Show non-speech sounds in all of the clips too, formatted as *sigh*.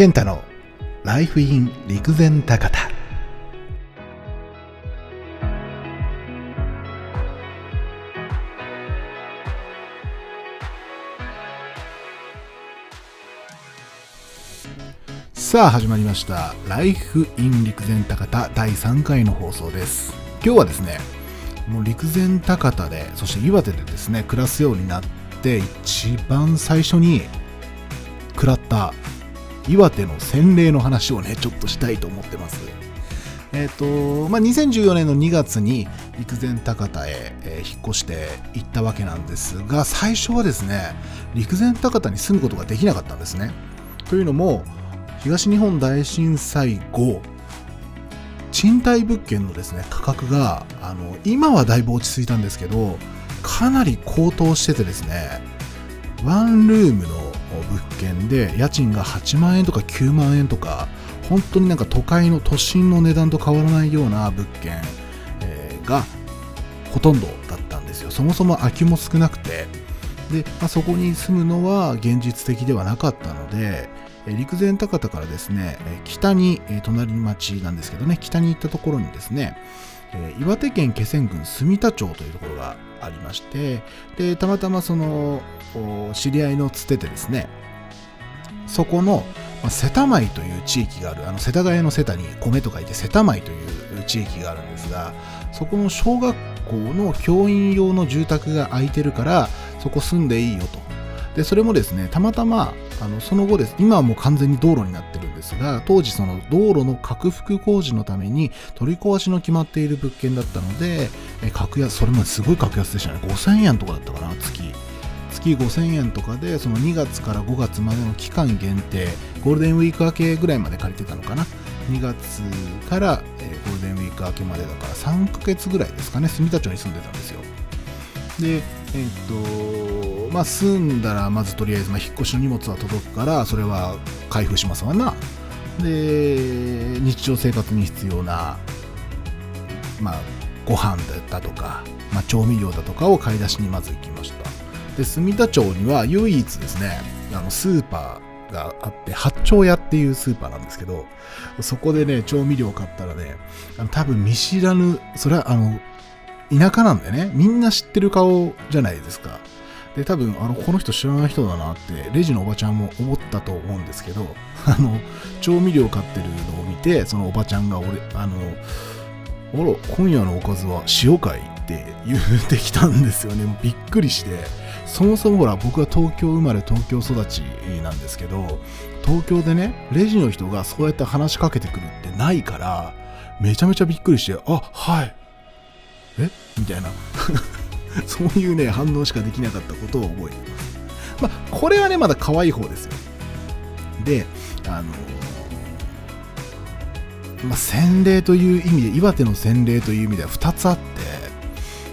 健太のライフイン陸前高田。さあ始まりました。ライフイン陸前高田第3回の放送です。今日はですねもう陸前高田でそして岩手でですね暮らすようになって一番最初に食らった岩手の洗礼の話をねちょっとしたいと思ってます。えっ、ー、とまあ2014年の2月に陸前高田へ、え、引っ越して行ったわけなんですが最初はですね陸前高田に住むことができなかったんですね。というのも東日本大震災後賃貸物件のですね価格があの今はだいぶ落ち着いたんですけどかなり高騰しててですねワンルームの物件で家賃が8万円とか9万円とか本当になんか都会の都心の値段と変わらないような物件、がほとんどだったんですよ。そもそも空きも少なくて。で、まあ、そこに住むのは現実的ではなかったので陸前高田からですね北に隣町なんですけどね北に行ったところにですねえ岩手県気仙郡住田町というところがありましてでたまたまその知り合いのつてでですねそこの世田舞という地域があるあの世田谷の世田に米と書いて世田舞という地域があるんですがそこの小学校の教員用の住宅が空いてるからそこ住んでいいよと。でそれもですねたまたまあのその後です。今はもう完全に道路になってるですが当時その道路の拡幅工事のために取り壊しの決まっている物件だったので格安それもすごい格安でしたね。5000円とかだったかな月。月5000円とかでその2月から5月までの期間限定ゴールデンウィーク明けぐらいまで借りてたのかな。2月から、え、ゴールデンウィーク明けまでだから3ヶ月ぐらいですかね。住田町に住んでたんですよ。でえ、っとまあ住んだらまずとりあえず、まあ、引っ越しの荷物は届くからそれは開封しますわな。で日常生活に必要なまあご飯だとか、まあ、調味料だとかを買い出しにまず行きました。で住田町には唯一ですねあのスーパーがあって八丁屋っていうスーパーなんですけどそこでね調味料買ったらねあの多分見知らぬそれはあの田舎なんでねみんな知ってる顔じゃないですか。で多分あのこの人知らない人だなってレジのおばちゃんも思ったと思うんですけど *laughs* あの調味料買ってるのを見てそのおばちゃんが俺あのあら今夜のおかずは塩かいって言ってきたんですよね。びっくりして。そもそもほら僕は東京生まれ東京育ちなんですけど東京でねレジの人がそうやって話しかけてくるってないからめちゃめちゃびっくりしてあはい。え？みたいな。*laughs* *laughs* そういうね反応しかできなかったことを覚えています。まあこれはねまだ可愛い方ですよ。であのまあ、洗礼という意味で岩手の洗礼という意味では2つあって、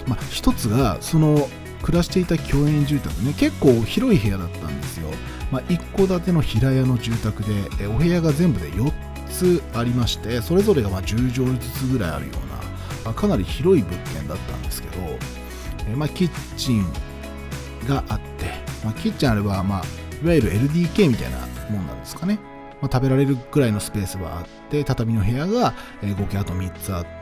まあ、1つがその暮らしていた共演住宅ね結構広い部屋だったんですよ、まあ、一戸建ての平屋の住宅でえお部屋が全部で4つありましてそれぞれがま10畳ずつぐらいあるような、まあ、かなり広い物件だったんですけどえ、まあ、キッチンがあって、まあ、キッチンあれば、まあ、いわゆる LDK みたいなもんなんですかね、まあ、食べられるくらいのスペースはあって畳の部屋が、え合計あと3つあって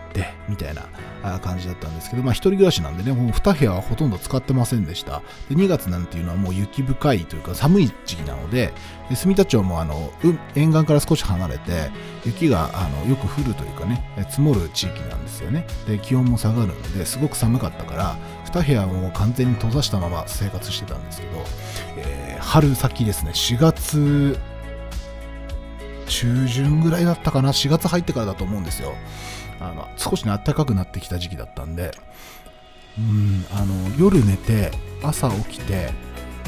みたいな感じだったんですけど、まあ、一人暮らしなんでね、もう2部屋はほとんど使ってませんでした。で2月なんていうのはもう雪深いというか寒い時期なので、で住田町もあの沿岸から少し離れて、雪があのよく降るというかね、積もる地域なんですよね。で、気温も下がるので、すごく寒かったから、2部屋をもう完全に閉ざしたまま生活してたんですけど、えー、春先ですね、4月中旬ぐらいだったかな、4月入ってからだと思うんですよ。あの少しね暖かくなってきた時期だったんでうんあの夜寝て朝起きて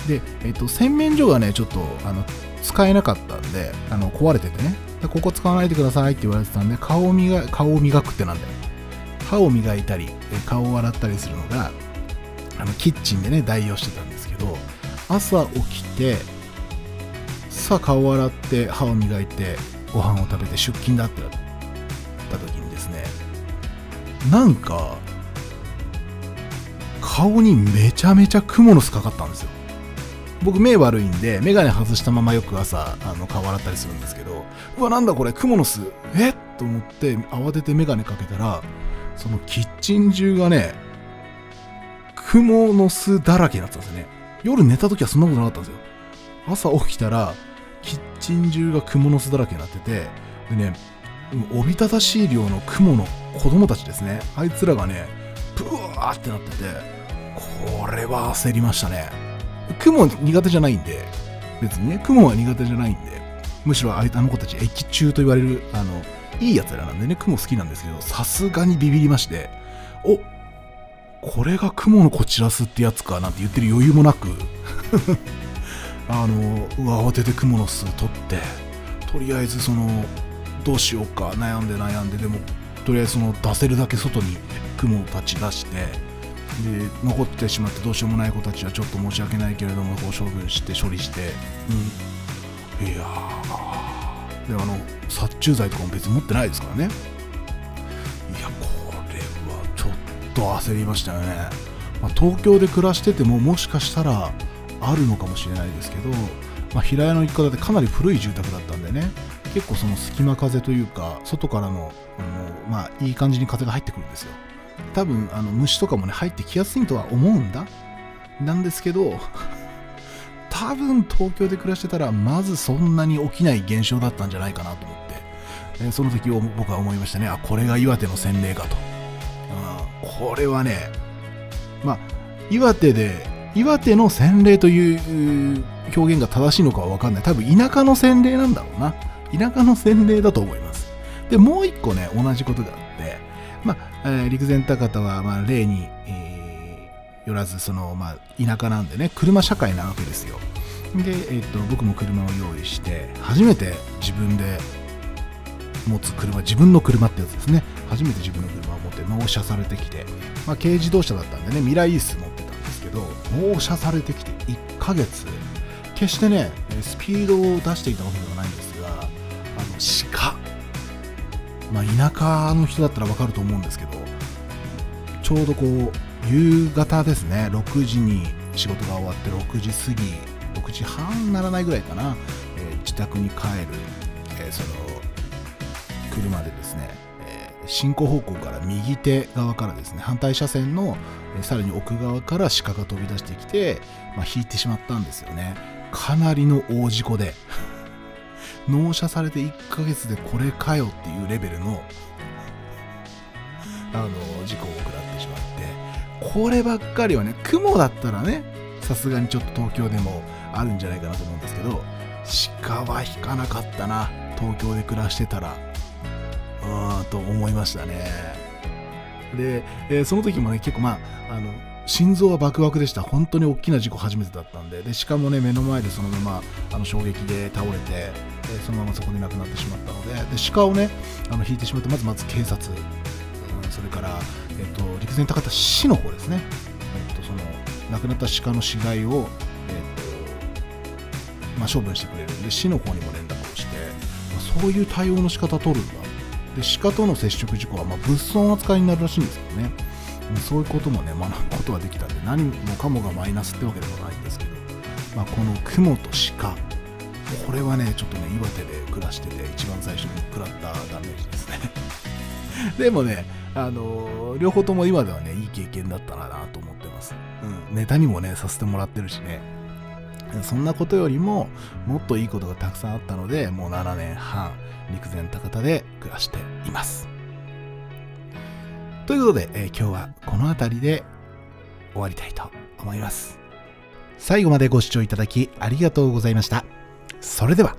で、えっと、洗面所がねちょっとあの使えなかったんであの壊れててね。でここ使わないでくださいって言われてたんで顔を磨顔を磨くってなんだよ。歯を磨いたり顔を洗ったりするのがあのキッチンでね代用してたんですけど朝起きてさあ顔を洗って歯を磨いてご飯を食べて出勤だってなった時にですねなんか顔にめちゃめちゃクモの巣かかったんですよ僕目悪いんで、メガネ外したままよく朝、あの、顔洗ったりするんですけど、うわ、なんだこれ、クモの巣。え？っと思って、慌ててメガネかけたら、そのキッチン中がね、クモの巣だらけになってたんですよね。夜寝た時はそんなことなかったんですよ。朝起きたら、キッチン中がクモの巣だらけになってて、でね、おびただしい量のクモの子供たちですね。あいつらがね、ブワーってなってて、これは焦りましたね。雲苦手じゃないんで、別にね、雲は苦手じゃないんで、むしろあの子たち液中と言われる、あの、いい奴らなんでね、雲好きなんですけど、さすがにビビりまして、おこれが雲のこちらすってやつかなんて言ってる余裕もなく *laughs* あの、うわ、慌てて雲の巣取って、とりあえずその、どうしようか悩んで悩んで、でも、とりあえずその出せるだけ外に雲たち出して、で残ってしまってどうしようもない子たちはちょっと申し訳ないけれどもこう処分して処理して、うん、いやであの殺虫剤とかも別に持ってないですからね。いやこれはちょっと焦りましたよね、まあ、東京で暮らしててももしかしたらあるのかもしれないですけど、まあ、平屋の一角でかなり古い住宅だったんでね。結構その隙間風というか外からのあの、まあ、いい感じに風が入ってくるんですよ。多分あの虫とかもね入ってきやすいとは思うんだ。なんですけど *laughs* 多分東京で暮らしてたらまずそんなに起きない現象だったんじゃないかなと思って、えその時僕は思いましたね。あこれが岩手の洗礼かと、うん、これはねまあ岩手で岩手の洗礼という表現が正しいのかは分かんない。多分田舎の洗礼なんだろうな。田舎の洗礼だと思いますでもう一個ね同じことがあってまあえー、陸前高田は、まあ、例に、えー、よらず、その、まあ、田舎なんでね、車社会なわけですよ。で、えー、っと、僕も車を用意して、初めて自分で持つ車、自分の車ってやつですね。初めて自分の車を持って納車されてきて、まあ、軽自動車だったんでね、ミライース持ってたんですけど、納車されてきて1ヶ月、決してね、スピードを出していたわけではないんです、鹿、まあ、田舎の人だったらわかると思うんですけど、ちょうどこう、夕方ですね、6時に仕事が終わって6時過ぎ、6時半ならないぐらいかな、えー、自宅に帰る、えー、その、車でですね、え、進行方向から右手側からですね、反対車線の、えさらに奥側から鹿が飛び出してきて、まあ、引いてしまったんですよね。かなりの大事故で、納車されて1ヶ月でこれかよっていうレベルの、あの、事故を食らってしまって、こればっかりはね、雲だったらね、さすがにちょっと東京でもあるんじゃないかなと思うんですけど、鹿は引かなかったな、東京で暮らしてたら。うーん、と思いましたね。で、えー、その時もね、結構まあ、あの、心臓はバクバクでした。本当に大きな事故初めてだったんで、で、しかもね、目の前でそのまま、あの、衝撃で倒れて、えそのままそこで亡くなってしまったので、で、鹿をね、あの、引いてしまって、まずまず警察、うん、それから、えっと、陸前高田市の方ですね、えっと、その、亡くなった鹿の死骸を、えっと、まあ、処分してくれるんで、市の方にも連絡をして、まあ、そういう対応の仕方取るんだ。で、鹿との接触事故は、まあ、物損扱いになるらしいんですけどね。そういうこともね、学ぶ *laughs* ことができたんで、何もかもがマイナスってわけでもないんですけど、まあ、この雲と鹿、これはね、ちょっとね、岩手で暮らしてて、一番最初に食らったダメージですね。*laughs* でもね、あのー、両方とも今ではね、いい経験だったなと思ってます。うん、ネタにもね、させてもらってるしね。そんなことよりも、もっといいことがたくさんあったので、もう7年半、陸前高田で暮らしています。ということで、えー、今日はこの辺りで終わりたいと思います。最後までご視聴いただきありがとうございました。それでは。